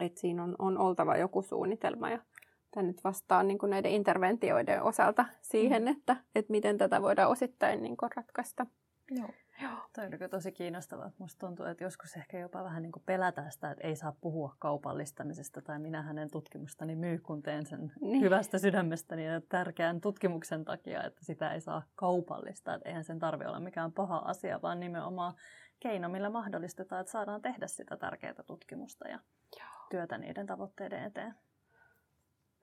että siinä on, on oltava joku suunnitelma ja tämä nyt vastaa niin kuin näiden interventioiden osalta siihen, mm. että, että miten tätä voidaan osittain niin kuin ratkaista. Joo. Joo. Toi on tosi kiinnostavaa. Musta tuntuu, että joskus ehkä jopa vähän niin pelätään sitä, että ei saa puhua kaupallistamisesta tai minä hänen tutkimustani myy, kun teen sen niin. hyvästä sydämestäni ja tärkeän tutkimuksen takia, että sitä ei saa kaupallistaa. Että eihän sen tarvitse olla mikään paha asia, vaan nimenomaan keino, millä mahdollistetaan, että saadaan tehdä sitä tärkeää tutkimusta ja Joo. työtä niiden tavoitteiden eteen.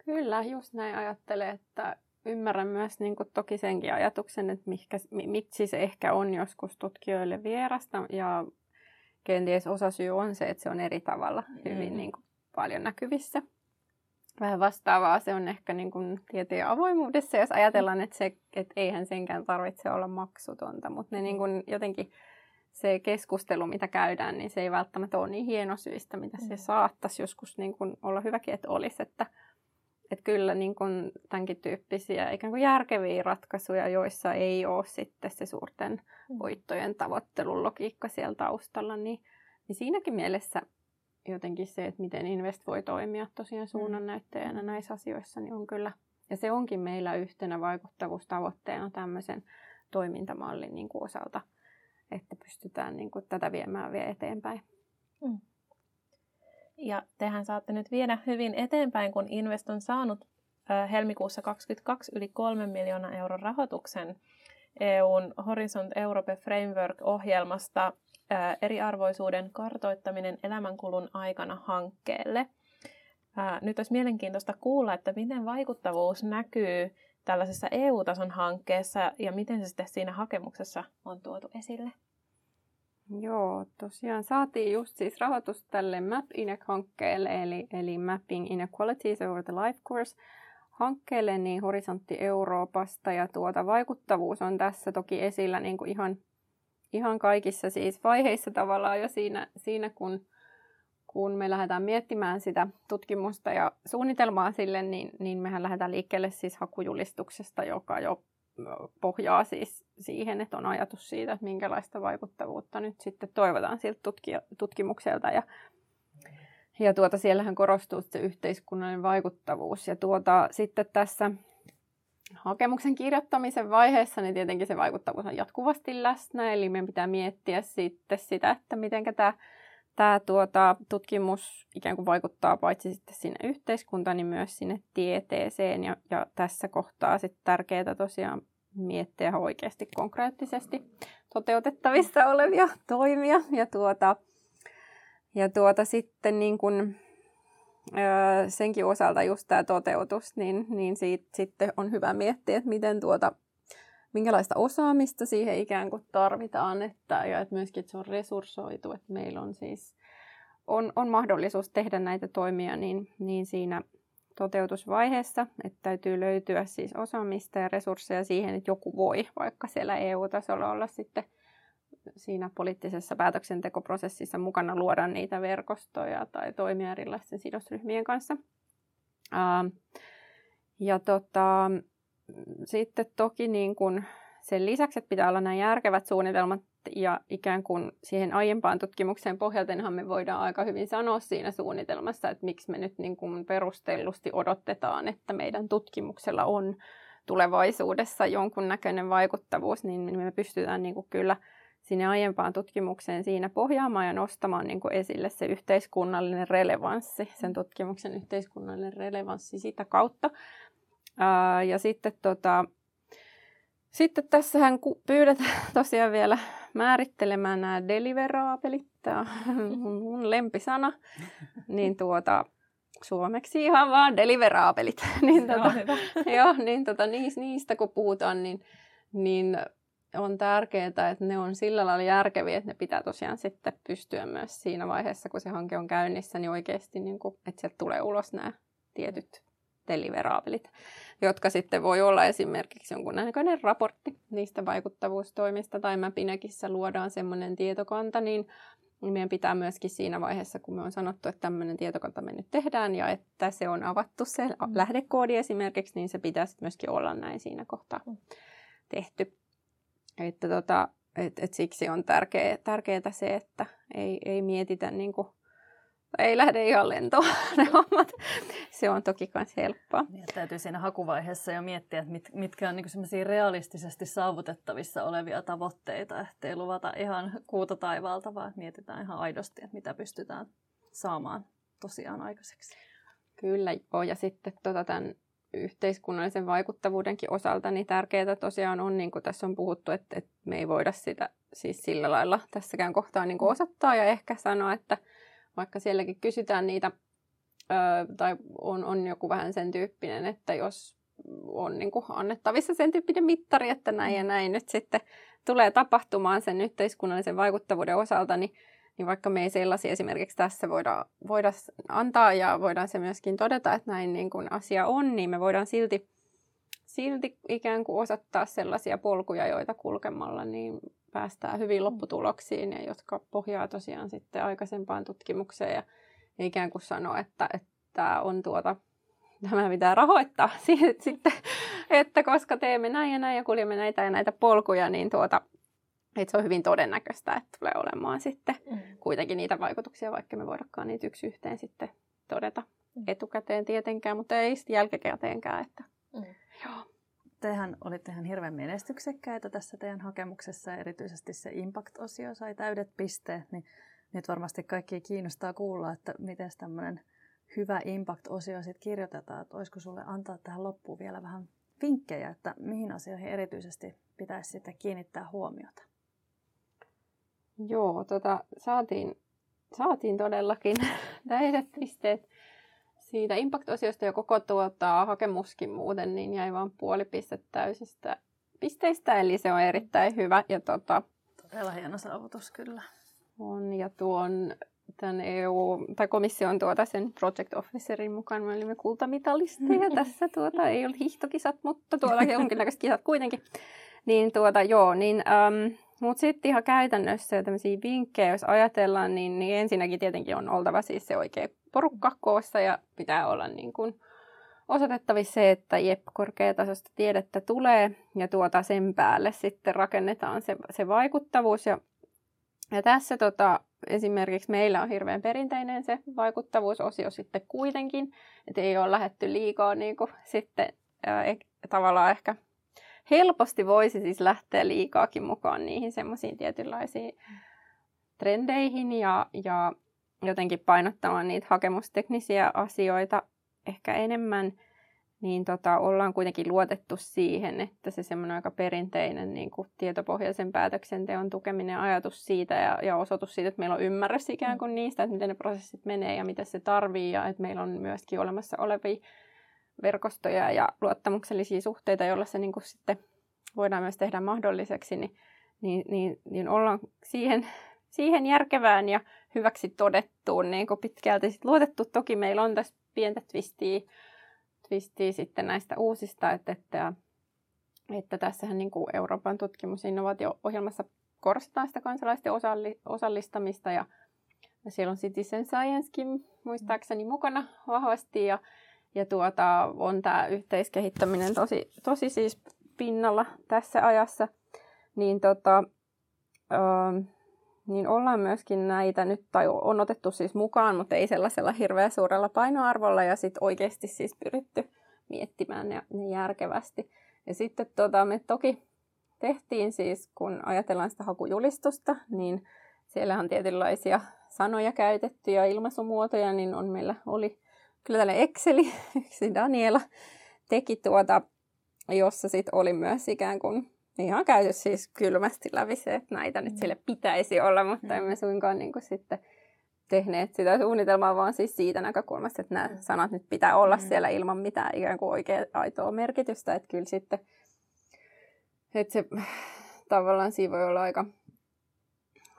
Kyllä, just näin ajattelee, että ymmärrän myös niin kuin toki senkin ajatuksen, että mihkä, miksi se ehkä on joskus tutkijoille vierasta ja kenties osa syy on se, että se on eri tavalla hyvin mm. niin kuin paljon näkyvissä. Vähän vastaavaa se on ehkä niin kuin tieteen avoimuudessa, jos ajatellaan, että, se, että eihän senkään tarvitse olla maksutonta, mutta ne niin kuin jotenkin se keskustelu, mitä käydään, niin se ei välttämättä ole niin hienosyistä, mitä se mm. saattaisi joskus niin kuin olla hyväkin, että olisi. Että, että kyllä niin kuin tämänkin tyyppisiä ikään kuin järkeviä ratkaisuja, joissa ei ole sitten se suurten mm. voittojen tavoittelun logiikka siellä taustalla, niin, niin siinäkin mielessä jotenkin se, että miten Invest voi toimia tosiaan suunnannäyttäjänä mm. näissä asioissa, niin on kyllä, ja se onkin meillä yhtenä vaikuttavuustavoitteena tämmöisen toimintamallin niin kuin osalta, että pystytään niin kuin tätä viemään vielä eteenpäin. Mm. Ja tehän saatte nyt viedä hyvin eteenpäin, kun Invest on saanut helmikuussa 2022 yli 3 miljoonaa euron rahoituksen EUn Horizont Europe Framework-ohjelmasta eriarvoisuuden kartoittaminen elämänkulun aikana hankkeelle. Nyt olisi mielenkiintoista kuulla, että miten vaikuttavuus näkyy tällaisessa EU-tason hankkeessa ja miten se sitten siinä hakemuksessa on tuotu esille? Joo, tosiaan saatiin just siis rahoitus tälle Map INEC-hankkeelle, eli, eli Mapping Inequalities over the Life Course hankkeelle, niin horisontti Euroopasta, ja tuota vaikuttavuus on tässä toki esillä niin kuin ihan, ihan kaikissa siis vaiheissa tavallaan jo siinä, siinä kun, kun me lähdetään miettimään sitä tutkimusta ja suunnitelmaa sille, niin, niin mehän lähdetään liikkeelle siis hakujulistuksesta, joka jo pohjaa siis siihen, että on ajatus siitä, että minkälaista vaikuttavuutta nyt sitten toivotaan siltä tutkimukselta. Ja, ja tuota, siellähän korostuu se yhteiskunnallinen vaikuttavuus. Ja tuota, sitten tässä hakemuksen kirjoittamisen vaiheessa, niin tietenkin se vaikuttavuus on jatkuvasti läsnä, eli meidän pitää miettiä sitten sitä, että miten tämä tämä tuota, tutkimus ikään kuin vaikuttaa paitsi sitten sinne yhteiskuntaan, niin myös sinne tieteeseen. Ja, ja tässä kohtaa sitten tärkeää tosiaan miettiä oikeasti konkreettisesti toteutettavissa olevia toimia. Ja, tuota, ja tuota sitten niin kuin, öö, senkin osalta just tämä toteutus, niin, niin siitä sitten on hyvä miettiä, että miten tuota minkälaista osaamista siihen ikään kuin tarvitaan, että, ja että myöskin että se on resurssoitu, että meillä on siis on, on mahdollisuus tehdä näitä toimia niin, niin siinä toteutusvaiheessa, että täytyy löytyä siis osaamista ja resursseja siihen, että joku voi vaikka siellä EU-tasolla olla sitten siinä poliittisessa päätöksentekoprosessissa mukana luoda niitä verkostoja tai toimia erilaisten sidosryhmien kanssa. ja tota, sitten toki niin kun sen lisäksi, että pitää olla nämä järkevät suunnitelmat ja ikään kuin siihen aiempaan tutkimukseen pohjaltenhan me voidaan aika hyvin sanoa siinä suunnitelmassa, että miksi me nyt niin kuin perustellusti odotetaan, että meidän tutkimuksella on tulevaisuudessa jonkunnäköinen vaikuttavuus, niin me pystytään niin kuin kyllä sinne aiempaan tutkimukseen siinä pohjaamaan ja nostamaan niin kuin esille se yhteiskunnallinen relevanssi, sen tutkimuksen yhteiskunnallinen relevanssi sitä kautta. Ja sitten, tota, sitten tässähän pyydetään <laughs> tosiaan vielä määrittelemään nämä deliveraapelit, tämä on <laughs> mun lempisana, niin tuota, suomeksi ihan vaan deliveraapelit. <laughs> niin, tuota, joo, niin tuota, niistä kun puhutaan, niin, niin on tärkeää, että ne on sillä lailla järkeviä, että ne pitää tosiaan sitten pystyä myös siinä vaiheessa, kun se hanke on käynnissä, niin oikeasti, niin kuin, että sieltä tulee ulos nämä tietyt deliveraabelit, jotka sitten voi olla esimerkiksi jonkun näköinen raportti niistä vaikuttavuustoimista tai Mapinäkissä luodaan semmoinen tietokanta, niin meidän pitää myöskin siinä vaiheessa, kun me on sanottu, että tämmöinen tietokanta me nyt tehdään ja että se on avattu se mm. lähdekoodi esimerkiksi, niin se pitäisi myöskin olla näin siinä kohtaa mm. tehty. Että tota, et, et siksi on tärkeää, tärkeää se, että ei, ei mietitä niin kuin ei lähde ihan lentoon ne hommat. Se on toki myös helppoa. Ja täytyy siinä hakuvaiheessa jo miettiä, että mit, mitkä on niin realistisesti saavutettavissa olevia tavoitteita, ettei luvata ihan kuuta taivaalta, vaan mietitään ihan aidosti, että mitä pystytään saamaan tosiaan aikaiseksi. Kyllä, joo. Ja sitten tota, tämän yhteiskunnallisen vaikuttavuudenkin osalta niin tärkeää tosiaan on, niin kuin tässä on puhuttu, että, että me ei voida sitä siis sillä lailla tässäkään kohtaa niin kuin osoittaa ja ehkä sanoa, että vaikka sielläkin kysytään niitä, tai on, on joku vähän sen tyyppinen, että jos on niin kuin annettavissa sen tyyppinen mittari, että näin ja mm. näin nyt sitten tulee tapahtumaan sen yhteiskunnallisen vaikuttavuuden osalta, niin, niin vaikka me ei sellaisia esimerkiksi tässä voida, voida antaa ja voidaan se myöskin todeta, että näin niin kuin asia on, niin me voidaan silti silti ikään kuin osoittaa sellaisia polkuja, joita kulkemalla niin päästään hyvin mm. lopputuloksiin ja jotka pohjaa tosiaan sitten aikaisempaan tutkimukseen ja ikään kuin sanoa, että, että on tuota, tämä pitää rahoittaa <laughs> sitten, että koska teemme näin ja näin ja kuljemme näitä ja näitä polkuja, niin tuota, että se on hyvin todennäköistä, että tulee olemaan sitten mm. kuitenkin niitä vaikutuksia, vaikka me voidakaan niitä yksi yhteen sitten todeta mm. etukäteen tietenkään, mutta ei sitten jälkikäteenkään. Että, mm. joo. Tehän olitte ihan hirveän menestyksekkäitä tässä teidän hakemuksessa erityisesti se Impact-osio sai täydet pisteet, niin nyt varmasti kaikki kiinnostaa kuulla, että miten tämmöinen hyvä Impact-osio sitten kirjoitetaan, että olisiko sulle antaa tähän loppuun vielä vähän vinkkejä, että mihin asioihin erityisesti pitäisi sitten kiinnittää huomiota? Joo, tota, saatiin, saatiin todellakin <laughs> täydet pisteet siitä Impact-osiosta ja koko tuota, hakemuskin muuten, niin jäi vain puoli pistettä täysistä pisteistä, eli se on erittäin hyvä. Ja tota, Todella hieno saavutus kyllä. On, ja tuon tämän EU, tai komission tuota sen Project Officerin mukaan me olimme kultamitalisteja <laughs> tässä, tuota, ei ollut hiihtokisat, mutta tuota jonkinnäköiset kisat kuitenkin. Niin tuota, joo, niin äm, mutta sitten ihan käytännössä tämmöisiä vinkkejä, jos ajatellaan, niin, niin ensinnäkin tietenkin on oltava siis se oikea porukka koossa ja pitää olla niin kuin osoitettavissa se, että jep, korkeatasosta tiedettä tulee ja tuota sen päälle sitten rakennetaan se, se vaikuttavuus. Ja, ja tässä tota, esimerkiksi meillä on hirveän perinteinen se vaikuttavuusosio sitten kuitenkin, että ei ole lähetty liikaa niin kuin sitten ää, tavallaan ehkä helposti voisi siis lähteä liikaakin mukaan niihin semmoisiin tietynlaisiin trendeihin ja, ja jotenkin painottamaan niitä hakemusteknisiä asioita ehkä enemmän, niin tota, ollaan kuitenkin luotettu siihen, että se semmoinen aika perinteinen niin kuin tietopohjaisen päätöksenteon tukeminen ajatus siitä ja, ja osoitus siitä, että meillä on ymmärrys ikään kuin niistä, että miten ne prosessit menee ja mitä se tarvii ja että meillä on myöskin olemassa olevia verkostoja ja luottamuksellisia suhteita, joilla se niin kuin sitten voidaan myös tehdä mahdolliseksi, niin, niin, niin, niin ollaan siihen, siihen järkevään ja hyväksi todettuun niin kuin pitkälti sit luotettu. Toki meillä on tässä pientä twistiä, twistiä sitten näistä uusista, että, että, että tässähän niin kuin Euroopan tutkimusinnovaatio-ohjelmassa korostetaan sitä kansalaisten osalli, osallistamista ja, ja siellä on Citizen Sciencekin muistaakseni mukana vahvasti ja ja tuota, on tämä yhteiskehittäminen tosi, tosi siis pinnalla tässä ajassa, niin, tota, ö, niin ollaan myöskin näitä nyt, tai on otettu siis mukaan, mutta ei sellaisella hirveän suurella painoarvolla, ja sitten oikeasti siis pyritty miettimään ne, ne järkevästi. Ja sitten tota, me toki tehtiin siis, kun ajatellaan sitä hakujulistusta, niin siellä on tietynlaisia sanoja käytetty ja ilmaisumuotoja, niin on meillä oli kyllä tällainen Exceli, <laughs> yksi Daniela teki tuota, jossa sitten oli myös ikään kuin ihan käyty siis kylmästi läpi se, että näitä mm. nyt sille pitäisi olla, mutta mm. emme suinkaan niin kuin sitten tehneet sitä suunnitelmaa, vaan siis siitä näkökulmasta, että nämä mm. sanat nyt pitää olla mm. siellä ilman mitään ikään kuin oikea aitoa merkitystä, että kyllä sitten, että se tavallaan siinä voi olla aika,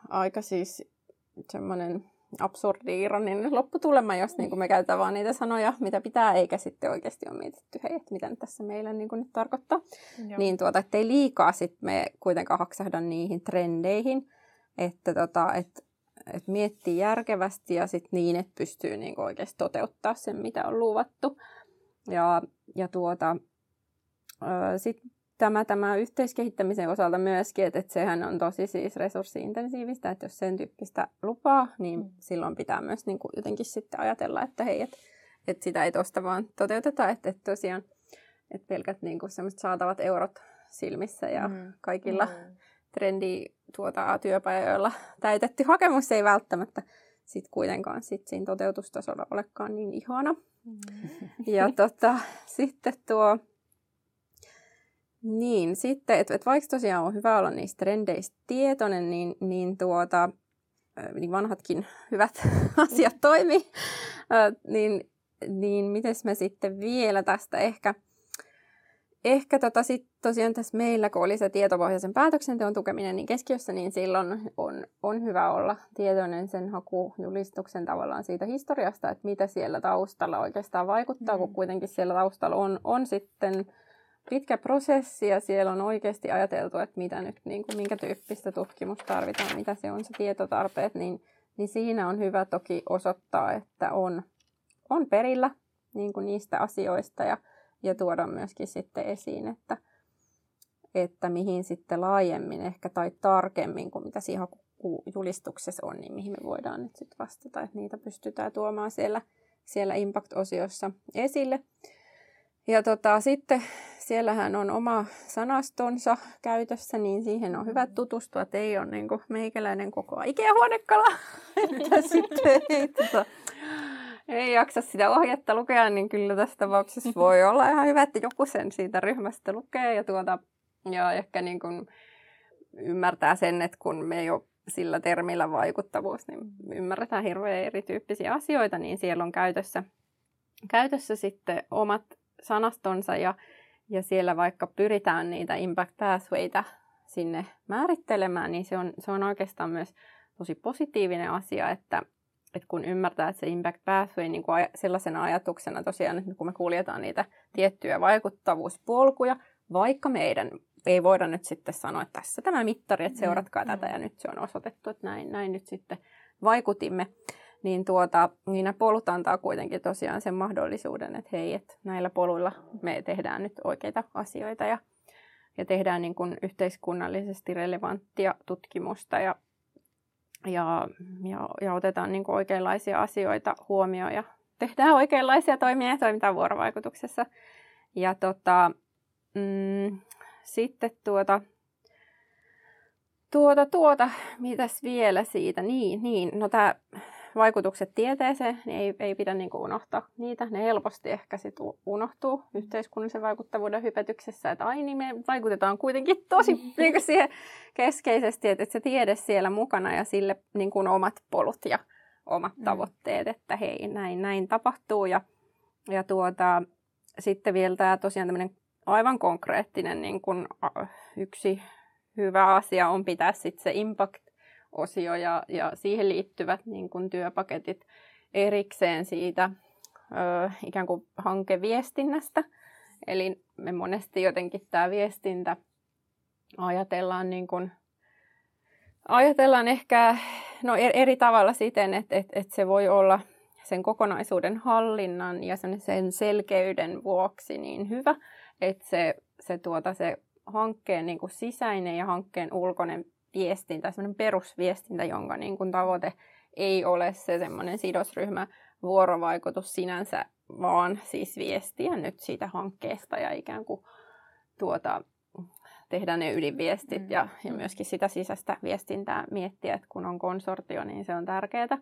aika siis semmoinen absurdi ironinen lopputulema, jos niin kuin me käytetään vaan niitä sanoja, mitä pitää, eikä sitten oikeasti ole mietitty, hei, että mitä tässä meillä niin kuin nyt tarkoittaa. Joo. Niin tuota, ettei liikaa sitten me kuitenkaan haksahda niihin trendeihin, että tota, et, et miettii järkevästi ja sitten niin, että pystyy niin kuin oikeasti toteuttaa sen, mitä on luvattu. Ja, ja tuota, sitten tämä, tämä yhteiskehittämisen osalta myöskin, että, että sehän on tosi siis resurssiintensiivistä, että jos sen tyyppistä lupaa, niin mm. silloin pitää myös niin kuin jotenkin sitten ajatella, että hei, että, että sitä ei tuosta vaan toteuteta, että, että tosiaan että pelkät niin kuin saatavat eurot silmissä ja mm. kaikilla mm. trendi tuota, työpajoilla täytetty hakemus ei välttämättä sitten kuitenkaan sit siinä toteutustasolla olekaan niin ihana. Mm. Ja tota, sitten tuo niin, sitten, että et vaikka tosiaan on hyvä olla niistä trendeistä tietoinen, niin, niin, tuota, niin vanhatkin hyvät <laughs> asiat toimii, niin, niin miten me sitten vielä tästä ehkä, ehkä tota sit tosiaan tässä meillä, kun oli se tietopohjaisen päätöksenteon tukeminen niin keskiössä, niin silloin on, on hyvä olla tietoinen sen hakujulistuksen tavallaan siitä historiasta, että mitä siellä taustalla oikeastaan vaikuttaa, mm. kun kuitenkin siellä taustalla on, on sitten pitkä prosessi ja siellä on oikeasti ajateltu, että mitä nyt, niin kuin, minkä tyyppistä tutkimusta tarvitaan, mitä se on se tietotarpeet, niin, niin siinä on hyvä toki osoittaa, että on, on perillä niin kuin niistä asioista ja, ja tuoda myöskin sitten esiin, että, että mihin sitten laajemmin ehkä tai tarkemmin kuin mitä siinä julistuksessa on, niin mihin me voidaan nyt sitten vastata, että niitä pystytään tuomaan siellä, siellä Impact-osiossa esille. Ja tota, sitten siellähän on oma sanastonsa käytössä, niin siihen on hyvä tutustua, että ei ole niin meikäläinen koko Ikea-huonekala. <laughs> sitten ei, tota, ei jaksa sitä ohjetta lukea, niin kyllä tässä tapauksessa <laughs> voi olla ihan hyvä, että joku sen siitä ryhmästä lukee ja, tuota, ja ehkä niin kuin ymmärtää sen, että kun me ei ole sillä termillä vaikuttavuus, niin ymmärretään hirveän erityyppisiä asioita, niin siellä on käytössä, käytössä sitten omat sanastonsa ja, ja siellä vaikka pyritään niitä impact pathwayta sinne määrittelemään, niin se on, se on oikeastaan myös tosi positiivinen asia, että, että kun ymmärtää, että se impact pathway niin kuin sellaisena ajatuksena tosiaan, että kun me kuljetaan niitä tiettyjä vaikuttavuuspolkuja, vaikka meidän ei voida nyt sitten sanoa, että tässä tämä mittari, että seuratkaa mm, tätä ja nyt se on osoitettu, että näin, näin nyt sitten vaikutimme, niin, tuota, niin nämä polut antaa kuitenkin tosiaan sen mahdollisuuden, että hei, että näillä poluilla me tehdään nyt oikeita asioita ja, ja tehdään niin kuin yhteiskunnallisesti relevanttia tutkimusta ja, ja, ja, ja otetaan niin kuin oikeanlaisia asioita huomioon ja tehdään oikeanlaisia toimia ja toimitaan vuorovaikutuksessa. Ja tota, mm, sitten tuota, tuota, tuota, mitäs vielä siitä? Niin, niin, no tämä vaikutukset tieteeseen, niin ei, ei pidä niin kuin unohtaa niitä. Ne helposti ehkä sit unohtuu yhteiskunnallisen vaikuttavuuden hypetyksessä, että ai niin me vaikutetaan kuitenkin tosi <laughs> niin kuin siihen keskeisesti, että, että se tiede siellä mukana ja sille niin kuin omat polut ja omat mm. tavoitteet, että hei, näin, näin tapahtuu. Ja, ja tuota, sitten vielä tämä tosiaan tämmöinen aivan konkreettinen niin kuin, yksi hyvä asia on pitää sitten se impact-osio ja, ja siihen liittyvät niin kuin, työpaketit erikseen siitä ö, ikään kuin hankeviestinnästä. Eli me monesti jotenkin tämä viestintä ajatellaan niin kuin, ajatellaan ehkä no eri tavalla siten, että, että, että se voi olla sen kokonaisuuden hallinnan ja sen selkeyden vuoksi niin hyvä, että se, se, tuota, se hankkeen niin kuin sisäinen ja hankkeen ulkoinen viestintä, semmoinen perusviestintä, jonka niin kuin tavoite ei ole se semmoinen sidosryhmä vuorovaikutus sinänsä, vaan siis viestiä nyt siitä hankkeesta ja ikään kuin tuota, tehdä ne ydinviestit mm. ja, ja myöskin sitä sisäistä viestintää miettiä, että kun on konsortio, niin se on tärkeää.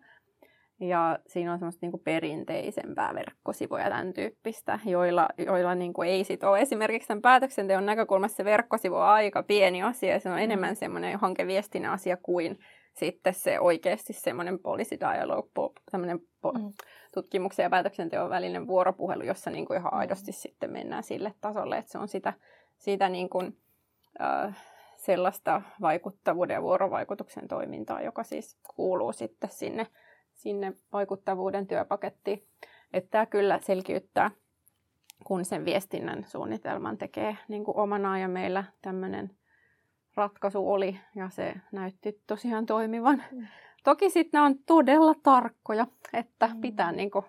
Ja siinä on semmoista niin perinteisempää verkkosivua ja tämän tyyppistä, joilla, joilla niin kuin ei sit ole esimerkiksi tämän päätöksenteon näkökulmassa se verkkosivu on aika pieni asia ja se on enemmän mm. semmoinen hankeviestinnän asia kuin sitten se oikeasti semmoinen policy dialogue, semmoinen mm. tutkimuksen ja päätöksenteon välinen vuoropuhelu, jossa niin kuin ihan mm. aidosti sitten mennään sille tasolle, että se on sitä, sitä niin kuin, äh, sellaista vaikuttavuuden ja vuorovaikutuksen toimintaa, joka siis kuuluu sitten sinne sinne vaikuttavuuden työpakettiin. Että tämä kyllä selkiyttää, kun sen viestinnän suunnitelman tekee niin kuin omanaan ja meillä tämmöinen ratkaisu oli ja se näytti tosiaan toimivan. Mm. Toki sitten nämä on todella tarkkoja, että mm. pitää niin kuin,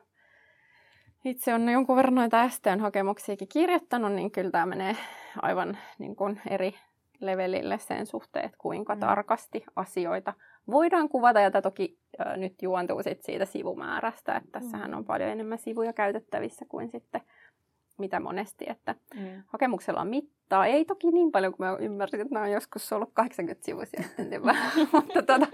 itse on jonkun verran noita STN-hakemuksiakin kirjoittanut, niin kyllä tämä menee aivan niin kuin eri levelille sen suhteen, että kuinka mm. tarkasti asioita voidaan kuvata, ja tämä toki äh, nyt juontuu sit siitä sivumäärästä, että tässähän on paljon enemmän sivuja käytettävissä kuin sitten mitä monesti, että mm. hakemuksella on mittaa. Ei toki niin paljon kuin mä ymmärsin, että nämä on joskus ollut 80 sivuisia, <laughs> mutta tuota,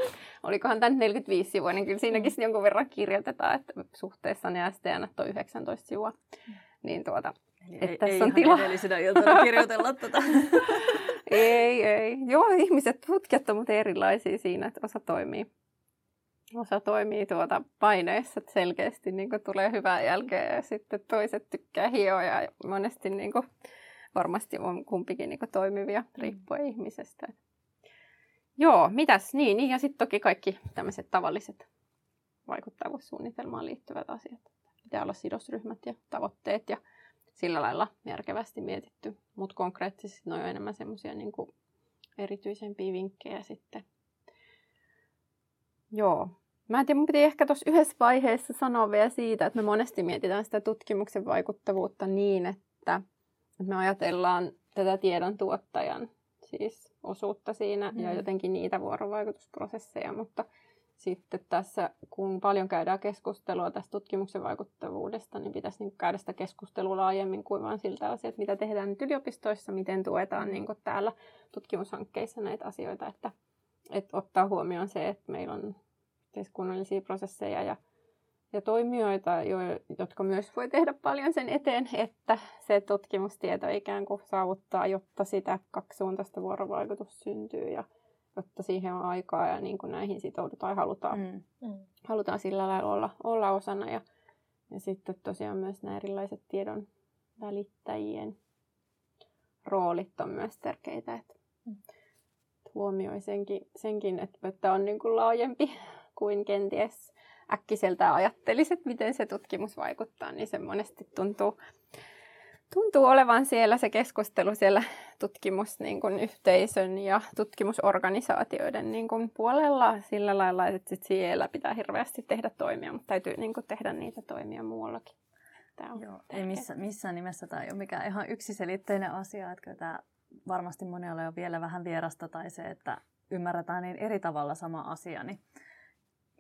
olikohan tämä 45 sivua, niin kyllä siinäkin mm. jonkun verran kirjoitetaan, että suhteessa ne STN on 19 sivua. Mm. Niin tuota, Eli että ei, tässä ei on tila. edellisenä iltana kirjoitella <laughs> tätä. ei, ei. Joo, ihmiset, tutkijat on erilaisia siinä, että osa toimii, osa toimii tuota paineessa, että selkeästi niin tulee hyvää jälkeä ja sitten toiset tykkää hioa ja monesti niin kuin, varmasti on kumpikin niin kuin, toimivia riippuen ihmisestä. Joo, mitäs niin, niin ja sitten toki kaikki tämmöiset tavalliset vaikuttavuussuunnitelmaan liittyvät asiat. Pitää olla sidosryhmät ja tavoitteet ja sillä lailla järkevästi mietitty. Mutta konkreettisesti ne on enemmän semmoisia niin erityisempiä vinkkejä sitten. Joo. Mä en tiedä, mun piti ehkä tuossa yhdessä vaiheessa sanoa vielä siitä, että me monesti mietitään sitä tutkimuksen vaikuttavuutta niin, että me ajatellaan tätä tiedon tuottajan siis osuutta siinä mm. ja jotenkin niitä vuorovaikutusprosesseja, mutta sitten tässä, kun paljon käydään keskustelua tästä tutkimuksen vaikuttavuudesta, niin pitäisi niin käydä sitä keskustelua laajemmin kuin vain siltä asiat, mitä tehdään nyt yliopistoissa, miten tuetaan niin täällä tutkimushankkeissa näitä asioita, että, että ottaa huomioon se, että meillä on yhteiskunnallisia prosesseja ja, ja toimijoita, jo, jotka myös voi tehdä paljon sen eteen, että se tutkimustieto ikään kuin saavuttaa, jotta sitä kaksisuuntaista vuorovaikutus syntyy ja jotta siihen on aikaa ja niin kuin näihin sitoudutaan ja halutaan, mm. mm. halutaan sillä lailla olla, olla osana. Ja, ja sitten tosiaan myös nämä erilaiset tiedon välittäjien roolit on myös tärkeitä, että mm. huomioi senkin, senkin että, että on niin kuin laajempi <laughs> kuin kenties äkkiseltä ajattelisi, että miten se tutkimus vaikuttaa, niin se monesti tuntuu tuntuu olevan siellä se keskustelu siellä tutkimusyhteisön niin ja tutkimusorganisaatioiden niin kuin puolella sillä lailla, että siellä pitää hirveästi tehdä toimia, mutta täytyy niin kuin tehdä niitä toimia muuallakin. Tämä on Joo, ei missä, missään nimessä tämä ei ole mikään ihan yksiselitteinen asia, että tämä varmasti monella on vielä vähän vierasta tai se, että ymmärretään niin eri tavalla sama asia, niin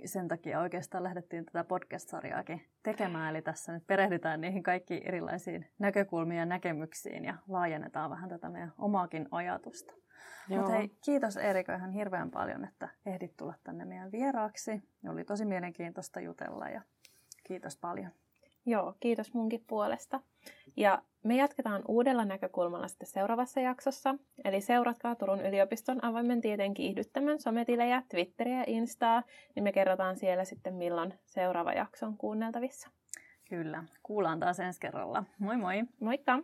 sen takia oikeastaan lähdettiin tätä podcast-sarjaakin tekemään. Eli tässä nyt perehdytään niihin kaikkiin erilaisiin näkökulmiin ja näkemyksiin ja laajennetaan vähän tätä meidän omaakin ajatusta. Mutta hei, kiitos Erika ihan hirveän paljon, että ehdit tulla tänne meidän vieraaksi. Oli tosi mielenkiintoista jutella ja kiitos paljon. Joo, kiitos munkin puolesta. Ja me jatketaan uudella näkökulmalla sitten seuraavassa jaksossa. Eli seuratkaa Turun yliopiston avoimen tieteen kiihdyttämän sometilejä, Twitteriä ja Instaa, niin me kerrotaan siellä sitten milloin seuraava jakso on kuunneltavissa. Kyllä, kuullaan taas ensi kerralla. Moi moi! Moikka!